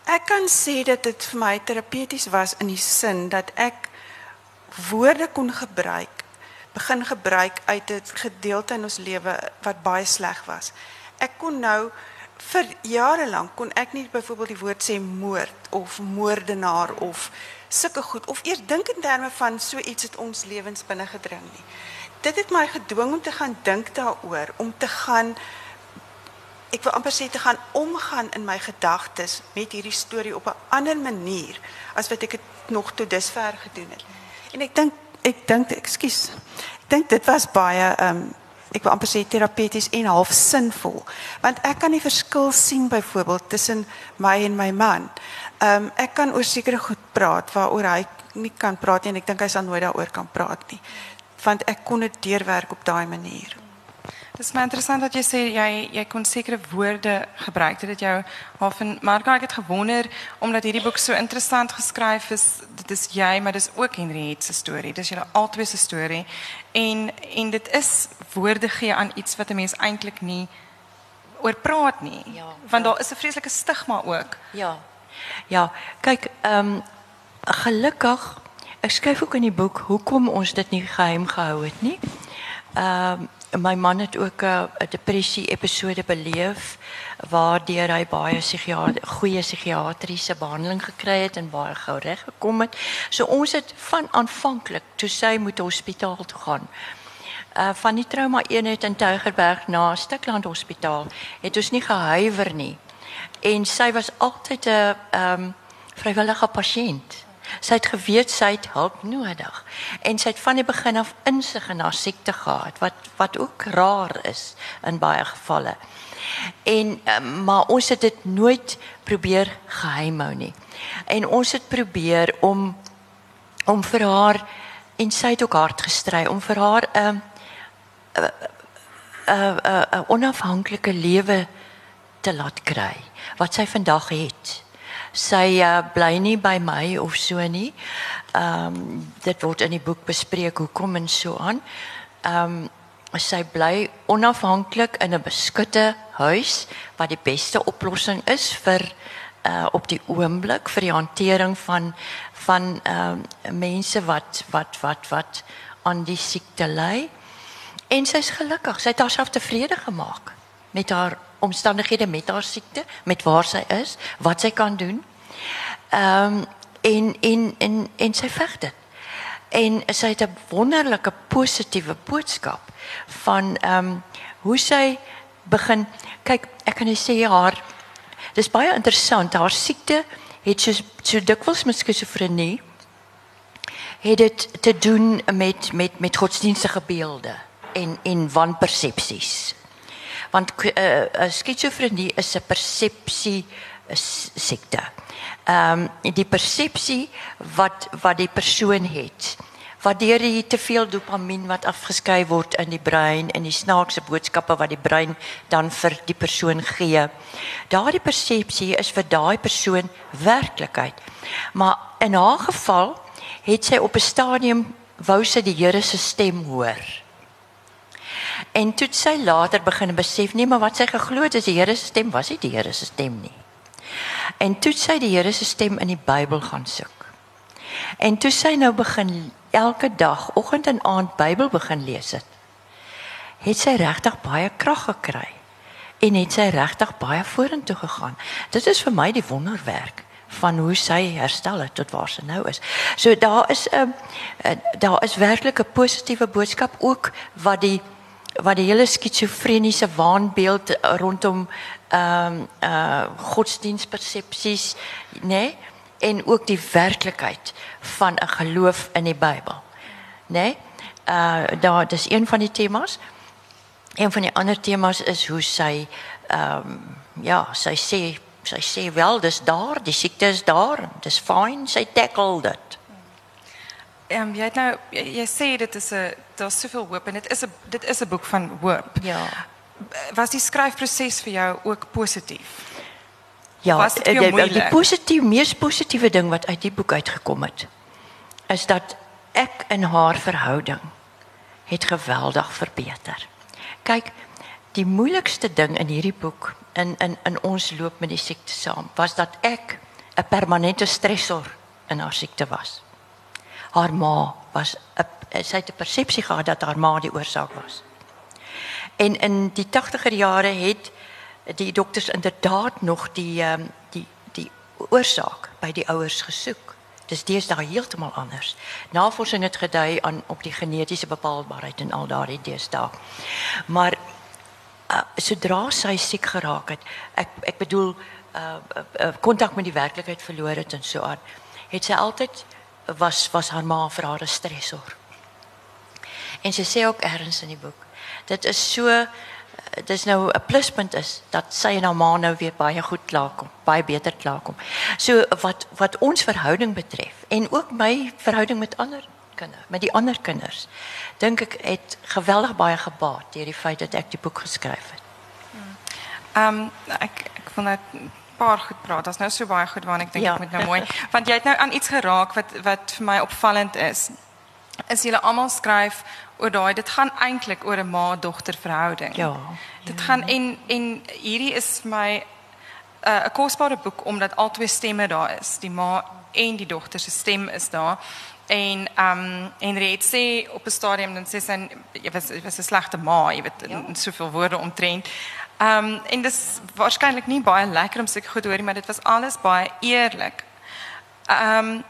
Ek kan sê dat dit vir my terapeuties was in die sin dat ek woorde kon gebruik, begin gebruik uit 'n gedeelte in ons lewe wat baie sleg was. Ek kon nou vir jare lank kon ek nie byvoorbeeld die woord sê moord of moordenaar of sulke goed of eers dink in terme van so iets het ons lewens binne gedring nie. Dit het my gedwing om te gaan dink daaroor, om te gaan ek wil amper sê te gaan omgaan in my gedagtes met hierdie storie op 'n ander manier as wat ek dit nog tot dusver gedoen het. En ek dink ek dink ekskuus. Ek dink dit was baie ehm um, ek wil amper sê terapeuties en half sinvol want ek kan die verskil sien byvoorbeeld tussen my en my man. Ehm um, ek kan oor sekere goed praat waaroor hy nie kan praat nie en ek dink hy sal nooit daaroor kan praat nie. Want ek kon dit deurwerk op daai manier. Dit is maar interessant dat jy sê jy jy kon sekere woorde gebruik. Dit het jou half en Marga ek het gewonder omdat hierdie boek so interessant geskryf is. Dit is jy, maar dis ook Henriette se storie. Dis julle albei se storie. En en dit is woorde gee aan iets wat 'n mens eintlik nie oor praat nie. Ja, Want ja. daar is 'n vreeslike stigma ook. Ja. Ja, kyk, ehm um, gelukkig ek skryf ook in die boek hoekom ons dit nie geheim gehou het nie. Ehm um, my man het ook 'n depressie episode beleef waardeur hy baie psigiater goeie psigiatriese behandeling gekry het en baie gou reg gekom het. So ons het van aanvanklik toe sy moet hospitaal toe gaan uh van die trauma eenheid in Tygerberg na Stikland Hospitaal het ons nie gehuiwer nie. En sy was altyd 'n ehm um, vrywillige pasiënt. Sy het geweet sy het hulp nodig en sy het van die begin af insig in haar siekte gehad wat wat ook raar is in baie gevalle. En um, maar ons het dit nooit probeer geheim hou nie. En ons het probeer om om vir haar en sy het ook hard gestry om vir haar 'n um, 'n 'n 'n onafhanklike lewe te laat kry wat sy vandag het. Sy uh, bly nie by my of so nie. Ehm um, dit word in die boek bespreek hoekom en so aan. Ehm um, sy bly onafhanklik in 'n beskutte huis wat die beste oplossing is vir uh op die oomblik vir die hantering van van ehm uh, mense wat wat wat wat aan die siekte ly. En sy's gelukkig. Sy het haarself tevrede gemaak met haar omstandighede met haar siekte, met waar sy is, wat sy kan doen. Ehm um, en en en en sy veg dit. En sy het 'n wonderlike positiewe boodskap van ehm um, hoe sy begin kyk, ek kan net sê haar dis baie interessant, haar siekte het so so dikwels met skizofrenie het dit te doen met met met godsdienstige beelde en en wanpersepsies. Want uh, skizofrenie is 'n persepsie siekte. Ehm um, die persepsie wat wat die persoon het waardeur jy te veel dopamien wat afgeskei word in die brein en die snaakse boodskappe wat die brein dan vir die persoon gee. Daardie persepsie is vir daai persoon werklikheid. Maar in haar geval het sy op 'n stadium wou sy die Here se stem hoor. En toe sy later begin besef nee, maar wat sy geglo het is die Here se stem was nie die Here se stem nie. En toe sy die Here se stem in die Bybel gaan soek. En toe sy nou begin elke dag oggend en aand Bybel begin lees het, het sy regtig baie krag gekry en het sy regtig baie vorentoe gegaan. Dit is vir my die wonderwerk van hoe sy herstel het tot waar sy nou is. So daar is 'n uh, daar is werklik 'n positiewe boodskap ook wat die wat die hele skizofreniese waanbeeld rondom ehm um, uh godsdienstpersepsies, nê? Nee? En ook die werklikheid van 'n geloof in die Bybel. Né? Nee? Uh daar dis een van die temas. Een van die ander temas is hoe sy ehm um, ja, sy sê sy sê wel dis daar, die siekte is daar, dis fyn, sy tackle dit. Ehm um, jy het nou jy, jy sê dit is 'n daar's soveel hoop en dit is 'n dit is 'n boek van hoop. Ja. Was die skryfproses vir jou ook positief? Ja, Was dit die, die positief mees positiewe ding wat uit die boek uitgekom het is dat ek en haar verhouding het geweldig verbeter. Kyk, die moeilikste ding in hierdie boek in in in ons loop met die siekte saam was dat ek 'n permanente stresor in haar siekte was. Haar ma was 'n sy het 'n persepsie gehad dat haar ma die oorsaak was. En in die 80er jare het die dokters inderdaad nog die um, die die oorsaak by die ouers gesoek. Dis deesdae heeltemal anders. Navorsing het gedui aan op die genetiese bepaalbaarheid en al daardie deesdae. Maar uh, sodra sy siek geraak het, ek ek bedoel uh kontak uh, uh, met die werklikheid verloor het en so aan, het sy altyd was was haar ma vir haar 'n stresor. En sy sê ook ergens in die boek, dit is so dis nou 'n pluspunt is dat sy en haar ma nou weer baie goed klaarkom, baie beter klaarkom. So wat wat ons verhouding betref en ook my verhouding met ander kinders, met die ander kinders, dink ek het geweldig baie gebaat deur die feit dat ek die boek geskryf het. Ehm um, ek ek wil net 'n paar goed praat. Daar's nou so baie goed waarna ek dink Ja. ek moet nou mooi want jy het nou aan iets geraak wat wat vir my opvallend is. Is julle almal skryf oor daai dit gaan eintlik oor 'n ma-dogter verhouding. Ja. Dit gaan en en hierdie is my uh, 'n kosbare boek omdat al twee stemme daar is. Die ma en die dogter se stem is daar. En ehm um, Henriette sê op 'n stadium dan sê sy jy was jy was 'n slegte ma, jy weet in soveel woorde omtrent. Ehm um, en dis waarskynlik nie baie lekker om sulke goed te hoor nie, maar dit was alles baie eerlik. Ehm um,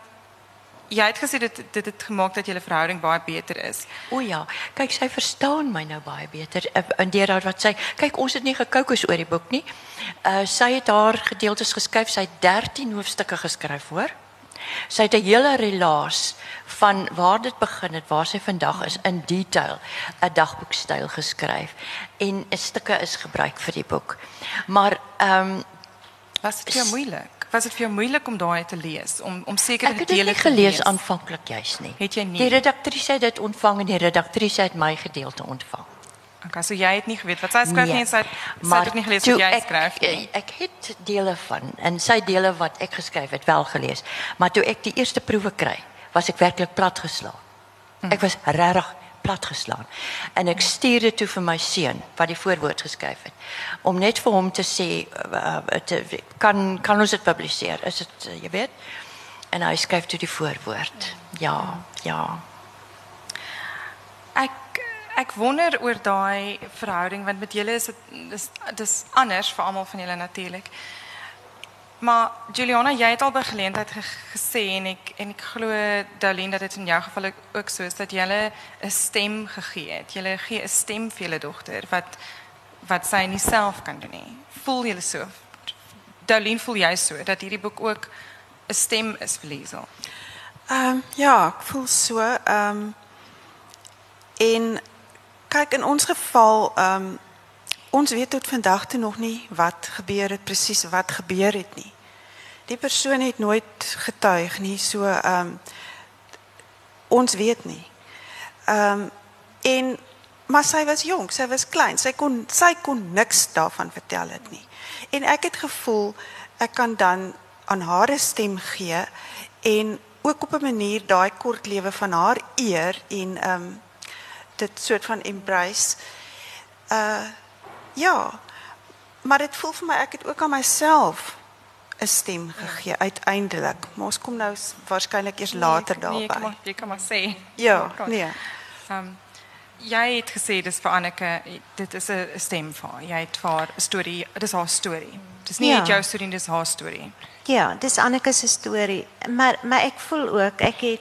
jy het gesê dit dit het gemaak dat julle verhouding baie beter is. O ja, kyk sy verstaan my nou baie beter uh, in deur wat sy kyk ons het nie gekookus oor die boek nie. Uh sy het haar gedeeltes geskryf, sy het 13 hoofstukke geskryf hoor. Sy het 'n hele relaas van waar dit begin het, waar sy vandag is in detail 'n dagboekstyl geskryf en 'n stukke is gebruik vir die boek. Maar ehm um, was dit jou moeilik? Was dit vir jou moeilik om daai te lees om om sekere dele te lees? Ek het dit gelees aanvanklik juis nie. Het jy nie? Die redaktrise het dit ontvang en die redaktrise het my gedeelte ontvang. Okay, so jy het nie geweet wat sy skryf Nee, nie en sy het- sy het ook nie gelees wat jy ek- skryf nie. Ek het dele van en sy dele wat ek geskryf het wel gelees. Maar toe ek die eerste proewe kry, was ek werklik platgeslaan. Hm. Ek was regtig platgeslaan. En ek stuur dit toe vir my seun wat die voorwoord geskryf het om net vir hom te sê uh, te, kan kan ons dit publiseer? Is dit uh, jy weet? En hy skryf toe die voorwoord. Ja, ja. Ek ek wonder oor daai verhouding want met julle is dit dis dis anders vir almal van julle natuurlik. Maar Juliana, jy het al by geleentheid ge gesê en ek en ek glo Darlene dat dit in jou geval ook- so is dat jy 'n stem gegee het. Jy gee 'n stem vir julle dogter wat wat sy nie self kan doen nie. Voel jy so? Darlene, voel jy so dat hierdie boek ook 'n stem is vir Liesel? Ehm ja, ek voel so. Ehm en kyk in ons geval ehm ons weet tot vandag toe nog nie wat gebeur het presies wat gebeur het nie. Die persoon het nooit getuig nie, so ehm ons weet nie. Ehm en maar sy was jonk, sy was klein. Sy kon sy kon niks daarvan vertel het nie. En ek het gevoel ek kan dan aan haar 'n stem gee en ook op 'n manier daai kort lewe van haar eer en ehm um, dit soort van embrace. Uh ja. Maar dit voel vir my ek het ook aan myself 'n stem gegee uiteindelik. Maar ons kom nou waarskynlik eers later Nee, jy kan daarby. maar jy kan maar sê. Ja, Praat. nee. Ehm jy het gesê dis vir Anneke, dit is 'n stem vir haar. Jy het vir haar storie, dis haar storie. Dis nie Ja. net jou storie, dis haar storie. Ja, dis Anneke se storie, maar maar ek voel ook ek het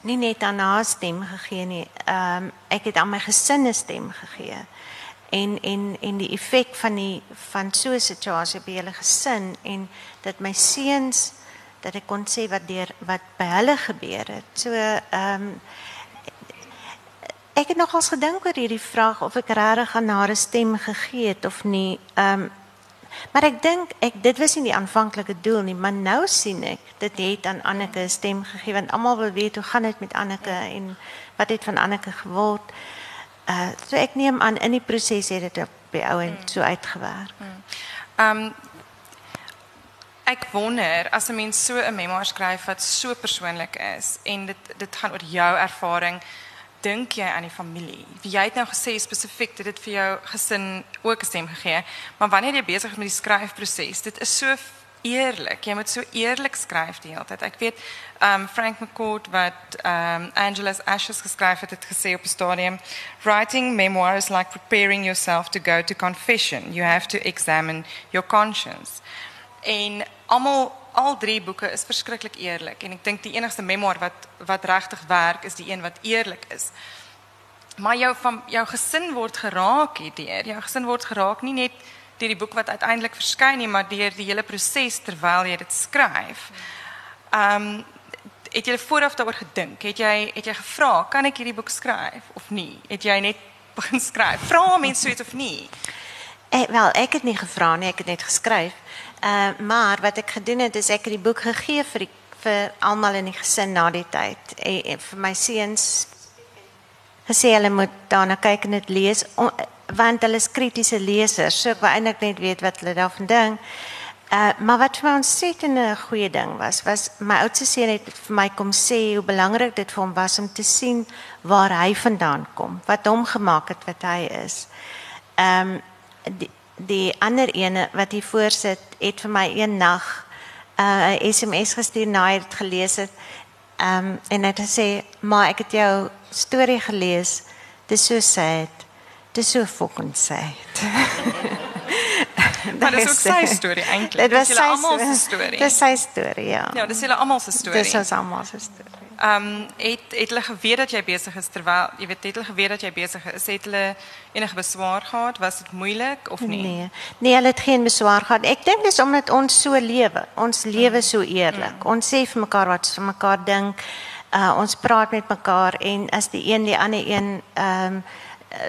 nie net aan haar stem gegee nie. Ehm ek het aan my gesin 'n stem gegee. En en en die effek van die van so 'n situasie by hulle gesin en dat my seuns dat ek kon sê wat deur wat by hulle gebeur het. So ehm ek het nogals gedink oor hierdie vraag of ek regtig aan haar 'n stem gegee het of nie. Ehm Maar ek dink ek dit was nie die aanvanklike doel nie, maar nou sien ek dit het aan Anneke 'n stem gegee want almal wil weet hoe gaan dit met Anneke en wat het van Anneke geword. Uh so ek neem aan in die proses het dit op die ou en so uitgewerk. Ehm ek wonder as 'n mens so 'n memoir skryf wat so persoonlik is en dit dit gaan oor jou ervaring, dink jy aan die familie? Jy het nou gesê spesifiek dat dit vir jou gesin ook 'n stem gegee, maar wanneer jy besig is met die skryfproses, dit is so eerlik. Jy moet so eerlik skryf die hele tyd. Ek weet um Frank McCourt wat um Angela's Ashes geskryf het, het gesê op 'n stadium, writing memoir is like preparing yourself to go to confession. You have to examine your conscience. En almal al drie boeke is verskriklik eerlik en ek dink die enigste memoir wat wat regtig werk is die een wat eerlik is. Maar jou van jou gesin word geraak hierdeur. Jou gesin word geraak nie net deur die boek wat uiteindelik verskyn nie, maar deur die hele proses terwyl jy dit skryf. Ehm um, het jy vooraf daaroor gedink? Het jy het jy gevra, kan ek hierdie boek skryf of nie? Het jy net begin skryf? Vra mense iets of nie? Ek wel, ek het nie gevra nie, ek het net geskryf. Uh maar wat ek gedoen het is ek het die boek gegee vir die, vir almal in die gesin na die tyd. En, en vir my seuns gesê hulle moet daarna kyk en dit lees on, want hulle is kritiese lesers. So ek wou eintlik net weet wat hulle daarvan dink. Uh maar wat vir my ontsettend 'n goeie ding was, was my oudste seun het vir my kom sê hoe belangrik dit vir hom was om te sien waar hy vandaan kom, wat hom gemaak het wat hy is. Ehm um, die, die ander ene wat hier voorsit het vir my een nag 'n uh, SMS gestuur na hy dit gelees het. Ehm um, en hy het gesê, "Maar ek het jou storie gelees. Dis so sad. Dis so fucking sad." Maar ook storie eintlik. Dit was Dis julle sy almal se storie. storie. Dis sy storie, ja. Ja, dis julle almal se storie. Dis ons almal se storie. Ehm um, het het hulle geweet dat jy besig is terwyl jy weet het hulle geweet dat jy besig is? Het hulle enige beswaar gehad? Was dit moeilik of nie? Nee. Nee, hulle het geen beswaar gehad. Ek dink dis omdat ons so lewe. Ons lewe so eerlik. Ons sê vir mekaar wat vir mekaar dink. Uh ons praat met mekaar en as die een die ander een ehm um,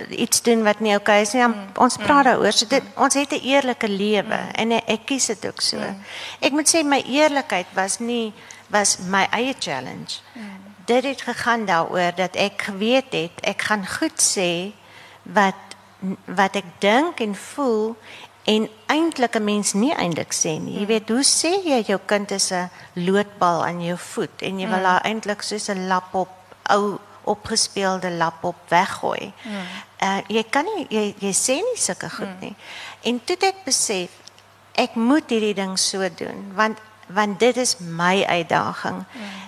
iets doen wat nie oukei okay is nie, dan ons praat daaroor. So dit ons het 'n eerlike lewe en ek, ek kies dit ook so. Ek moet sê my eerlikheid was nie was my eie challenge. Dit het gegaan daaroor dat ek geweet het ek gaan goed sê wat wat ek dink en voel en eintlik 'n mens nie eintlik sê nie. Jy weet, hoe sê jy jou kind is 'n loodbal aan jou voet en jy wil haar eintlik soos 'n lap op ou opgespeelde lap op weggooi. Uh jy kan nie jy jy sê nie sulke goed nie. En toe het ek besef ek moet hierdie ding so doen want want dit is my uitdaging.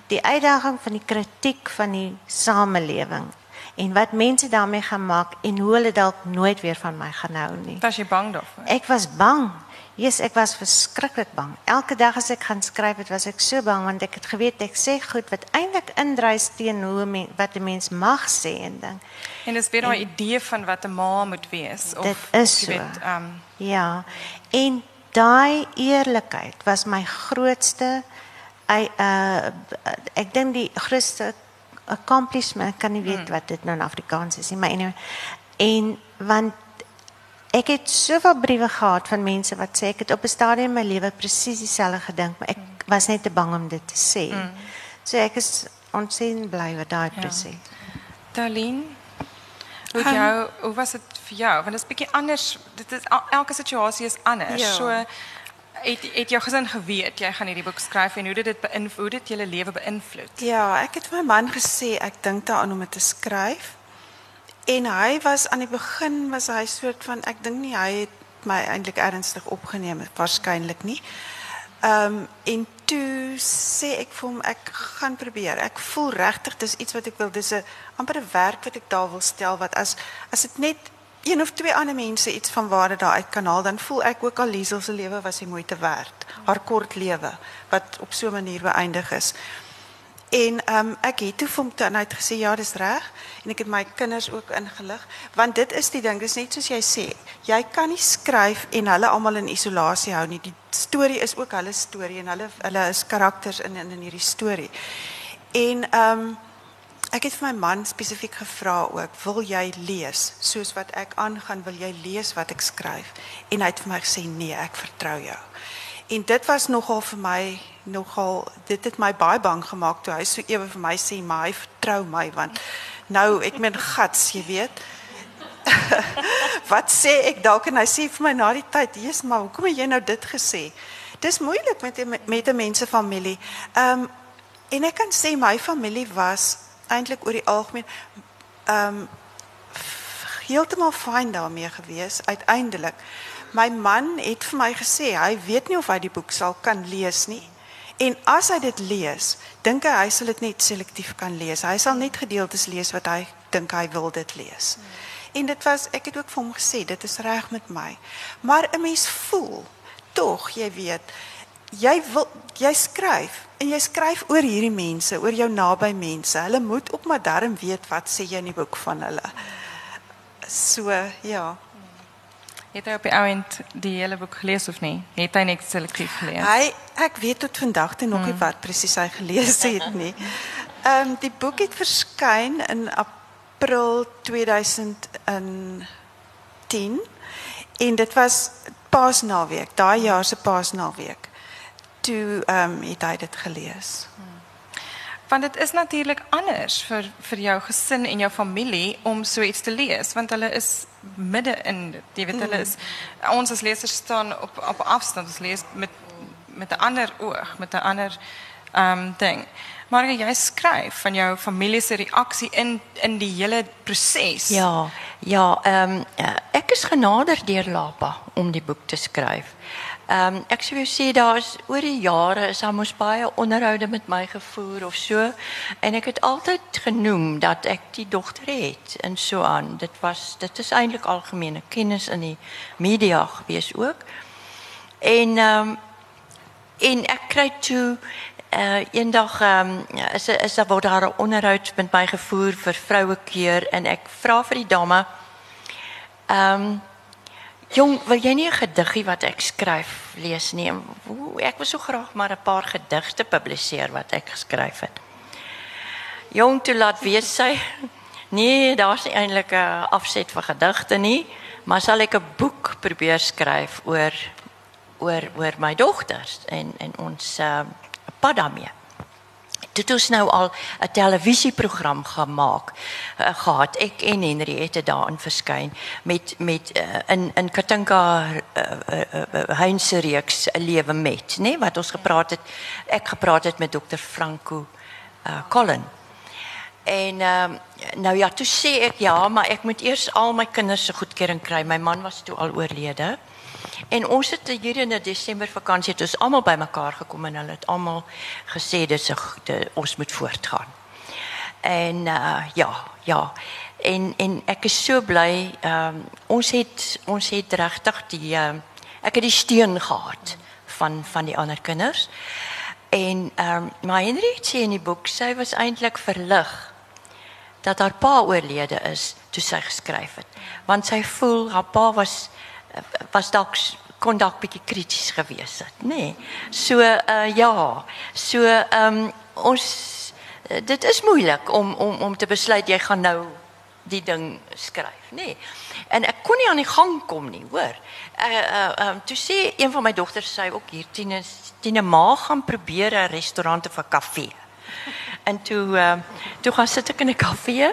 Die uitdaging van die kritiek van die samelewing en wat mense daarmee gaan maak en hoe hulle dalk nooit weer van my gaan hou nie. Was jy bang daarvoor? Ek was bang. Jesus, ek was verskriklik bang. Elke dag as ek gaan skryf, het was ek so bang want ek het geweet ek sê goed wat eintlik indrys teen hoe 'n mens wat 'n mens mag sê en ding. En dis weer daai idee van wat 'n ma moet wees of Dit is so. weet ehm um, Ja. En daai eerlikheid was my grootste I uh ek dink die grootste accomplishment ek kan nie weet wat dit nou in Afrikaans is nie, maar anyway. En want ek het soveel briewe gehad van mense wat sê ek het op 'n stadium in my lewe presies dieselfde gedink, maar ek was net te bang om dit te sê. So ek is ontsettend bly wat daai presies. Darlene, hoe het Ehm, jou hoe was dit vir jou? Want dit is bietjie anders. Dit is el- elke situasie is anders. Ja. So het het jou gesin geweet jy gaan hierdie boek skryf en hoe dit dit beïnvloed, hoe dit julle lewe beïnvloed? Ja, ek het vir my man gesê ek dink daaraan om dit te skryf. En hy was aan die begin was hy soort van ek dink nie hy het my eintlik ernstig opgeneem waarskynlik nie. Ehm um, en toe sê ek vir hom ek gaan probeer. Ek voel regtig dis iets wat ek wil. Dis 'n amper 'n werk wat ek daar wil stel wat as as dit net een of twee ander mense iets van waarde daar uit kan haal, dan voel ek ook al Liesel se lewe was die moeite werd. Haar kort lewe wat op so 'n manier beëindig is. En um, ek het toe vir hom toe en hy het gesê ja, dis reg en ek het my kinders ook ingelig want dit is die ding, dis net soos jy sê. Jy kan nie skryf en hulle almal in isolasie hou nie. Die storie is ook hulle storie en hulle hulle is karakters in in, in hierdie storie. En ehm um, ek het vir my man spesifiek gevra ook, wil jy lees soos wat ek aangaan, wil jy lees wat ek skryf? En hy het vir my gesê nee, ek vertrou jou. En dit was nogal vir my nogal dit het my baie bang gemaak toe hy so ewe vir my sê maar hy vertrou my want nou ek meen gats jy weet. Wat sê ek dalk? En hy sê vir my na die tyd Jesus maar hoekom het jy nou dit gesê? Dis moeilik met met 'n mense familie ehm um, en ek kan sê my familie was eintlik oor die algemeen ehm um, heeltemal fyn daarmee gewees uiteindelik my man het vir my gesê hy weet nie of hy die boek sal kan lees nie. En as hy dit lees, dink hy hy sal dit net selektief kan lees. Hy sal net gedeeltes lees wat hy dink hy wil dit lees. En dit was ek het ook vir hom gesê dit is reg met my. Maar 'n mens voel tog, jy weet, jy wil jy skryf en jy skryf oor hierdie mense, oor jou naby mense. Hulle moet ook maar darm weet wat sê jy in die boek van hulle. So, ja. Het hy op die ou end die hele boek gelees of nie? Het hy net selektief gelees? Hy ek weet tot vandag toe nog nie wat presies hy gelees het nie. Ehm um, die boek het verskyn in April 2010 en dit was Paasnaweek, daai jaar se Paasnaweek. Toe ehm um, het hy dit gelees. Want dit is natuurlik anders vir vir jou gesin en jou familie om so iets te lees want hulle is midde in dit. Jy weet hulle is ons as lesers staan op op afstand. Ons lees met met 'n ander oog, met 'n ander ehm um, ding. Maar jy skryf van jou familie se reaksie in in die hele proses. Ja, ja, ehm um, ek is genader deur Lapa om die boek te skryf. Ehm um, ek sou sê daar's oor die jare is daar baie onderhoude met my gevoer of so en ek het altyd genoem dat ek die dogter het en so aan. Dit was dit is eintlik algemene kennis in die media gewees ook. En ehm um, en ek kry toe uh eendag um, is is daar word daar 'n onderhoud met my gevoer vir vroue keer en ek vra vir die dame ehm um, Jong, wil jy nie 'n gediggie wat ek skryf lees nie? Ooh, ek wil so graag maar 'n paar gedigte publiseer wat ek geskryf het. Jong, toe laat weet sy nee, daar's eintlik 'n afset vir gedigte nie, maar sal ek 'n boek probeer skryf oor oor oor my dogters en en ons uh, pad daarmee. Dit ons nou al 'n televisieprogram gemaak uh, gehad. Ek en Henry het daarin verskyn met met uh, in in Katinka uh, uh, uh, Heinse reeks lewe met nê nee, wat ons gepraat het ek gepraat het met dokter Franco uh, Colin en uh, nou ja toe sê ek ja maar ek moet eers al my kinders se goedkeuring kry. My man was toe al oorlede En ons het hier in 'n Desember vakansie het ons almal bymekaar gekom en hulle het almal gesê dis 'n ons moet voortgaan. En uh ja, ja. En en ek is so bly um, ons het ons het regtig die uh, ek het die steun gehad van van die ander kinders. En ehm um, maar Henry het sê in die boek sy was eintlik verlig dat haar pa oorlede is toe sy geskryf het. Want sy voel haar pa was was dalk kon dalk bietjie krities gewees het, nê. Nee. So uh ja, so ehm um, ons uh, dit is moeilik om om om te besluit jy gaan nou die ding skryf, nê. Nee. En ek kon nie aan die gang kom nie, hoor. Uh uh um, toe sê een van my dogters sê ook hier Tine Tine ma gaan probeer 'n restaurant of 'n kafee. En toe uh, toe gaan sit ek in 'n kafee,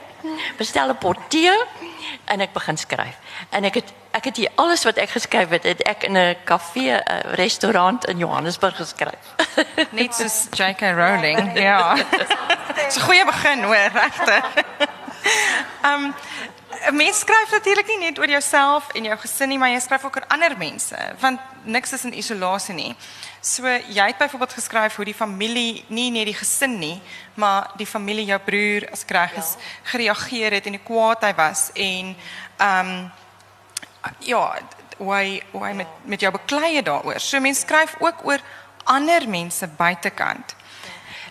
bestel 'n pot tee en ek begin skryf. En ek het ek het hier alles wat ek geskryf het, het ek in 'n kafee, 'n restaurant in Johannesburg geskryf. Net soos J.K. Rowling, ja. Dis 'n goeie begin, hoor, regte. Ehm um, 'n mens skryf natuurlik nie net oor jouself en jou gesin nie, maar jy skryf ook oor ander mense, want niks is in isolasie nie. So jy het byvoorbeeld geskryf hoe die familie, nie net die gesin nie, maar die familie, jou broer as reg is, ja. gereageer het en hoe kwaad hy was en ehm um, ja, hoe hy hoe hy met met jou beklei daaroor. So mense skryf ook oor ander mense buitekant.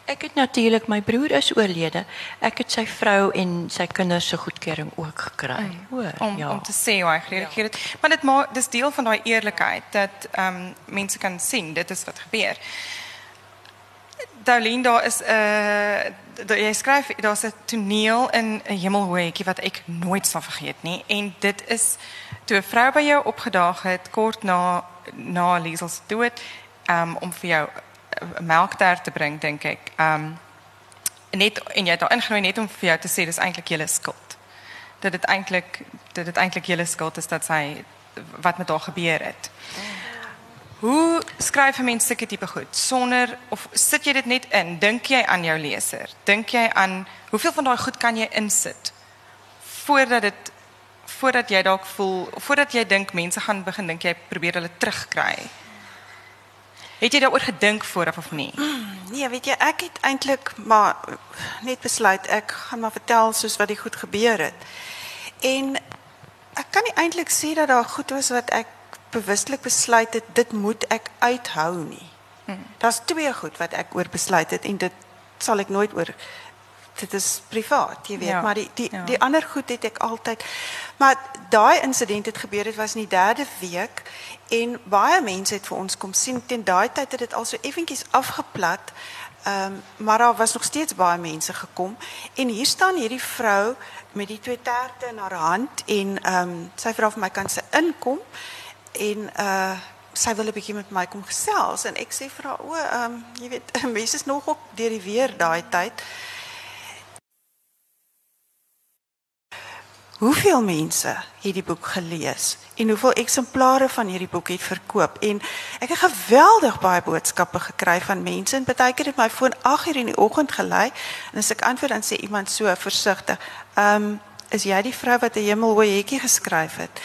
Ek het natuurlik my broer is oorlede. Ek het sy vrou en sy kinders se goedkeuring ook gekry. Hoor, om ja. om te sê hoe hy gereageer het. Maar dit maak dis deel van daai eerlikheid dat ehm um, mense kan sien dit is wat gebeur. Darlene daar is 'n uh, jy skryf daar's 'n toneel in 'n hemelhoetjie wat ek nooit sal vergeet nie en dit is toe 'n vrou by jou opgedaag het kort na na Liesel se dood um, om vir jou melk daar te bring dink ek. Ehm um, net en jy het daar ingenooi net om vir jou te sê dis eintlik julle skuld. Dat dit eintlik dat dit eintlik julle skuld is dat sy wat met haar gebeur het. Hoe skryf 'n mens sulke tipe goed sonder of sit jy dit net in? Dink jy aan jou leser? Dink jy aan hoeveel van daai goed kan jy insit voordat dit voordat jy dalk voel voordat jy dink mense gaan begin dink jy probeer hulle terugkry? Het jy daaroor gedink vooraf of nie? Nee, weet jy, ek het eintlik maar net besluit ek gaan maar vertel soos wat die goed gebeur het. En ek kan nie eintlik sê dat daar goed was wat ek bewuslik besluit het dit moet ek uithou nie. Hmm. Daar's twee goed wat ek oor besluit het en dit sal ek nooit oor dit is privaat, jy weet, ja, maar die die ja. die ander goed het ek altyd maar daai insident het gebeur het was in die 3de week en baie mense het vir ons kom sien teen daai tyd het dit al so effentjies afgeplat. Ehm um, maar daar was nog steeds baie mense gekom en hier staan hierdie vrou met die twee terte in haar hand en ehm um, sy vra vir my kan sy inkom en uh sy wil 'n bietjie met my kom gesels en ek sê vir haar o ehm um, jy weet mense is nog op deur die weer daai tyd. Hoeveel mense het die boek gelees en hoeveel eksemplare van hierdie boek het verkoop en ek het geweldig baie boodskappe gekry van mense en baie keer het my foon 8:00 in die oggend gelei en as ek antwoord dan sê iemand so versigtig, "Ehm um, is jy die vrou wat 'n hemelhoë hetjie geskryf het?"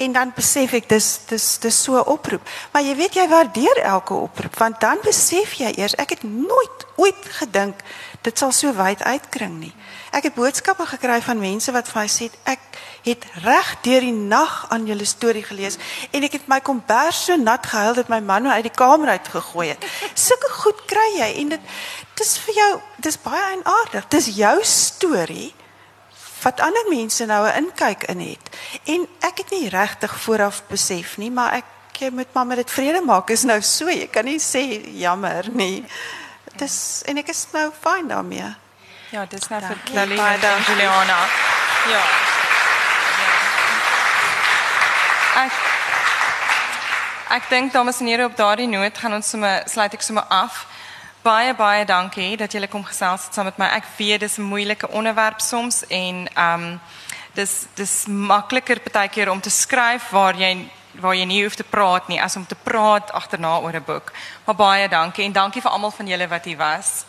En dan besef ek dis dis dis so 'n oproep. Maar jy weet jy waardeer elke oproep want dan besef jy eers ek het nooit ooit gedink dit sal so wyd uitkring nie. Ek het boodskappe gekry van mense wat vir my sê ek het reg deur die nag aan julle storie gelees en ek het my kombers so nat gehuil dat my man my uit die kamer uit gegooi het. Sulke goed kry jy en dit dis vir jou dis baie eienaardig. Dis jou storie wat ander mense nou 'n inkyk in het. En ek het nie regtig vooraf besef nie, maar ek jy moet maar met dit vrede maak. Is nou so, jy kan nie sê jammer nie. Dis en ek is nou fyn daarmee. Ja, dis nou vir. Lily en. Juliana. Ja. Ek Ek dink dames en here op daardie noot gaan ons sommer sluit ek sommer af. Baie baie dankie dat julle kom gesels het saam met my. Ek weet dis 'n moeilike onderwerp soms en ehm um, dis dis makliker partykeer om te skryf waar jy waar jy nie hoef te praat nie as om te praat agterna oor 'n boek. Maar baie dankie en dankie vir almal van julle wat hier was.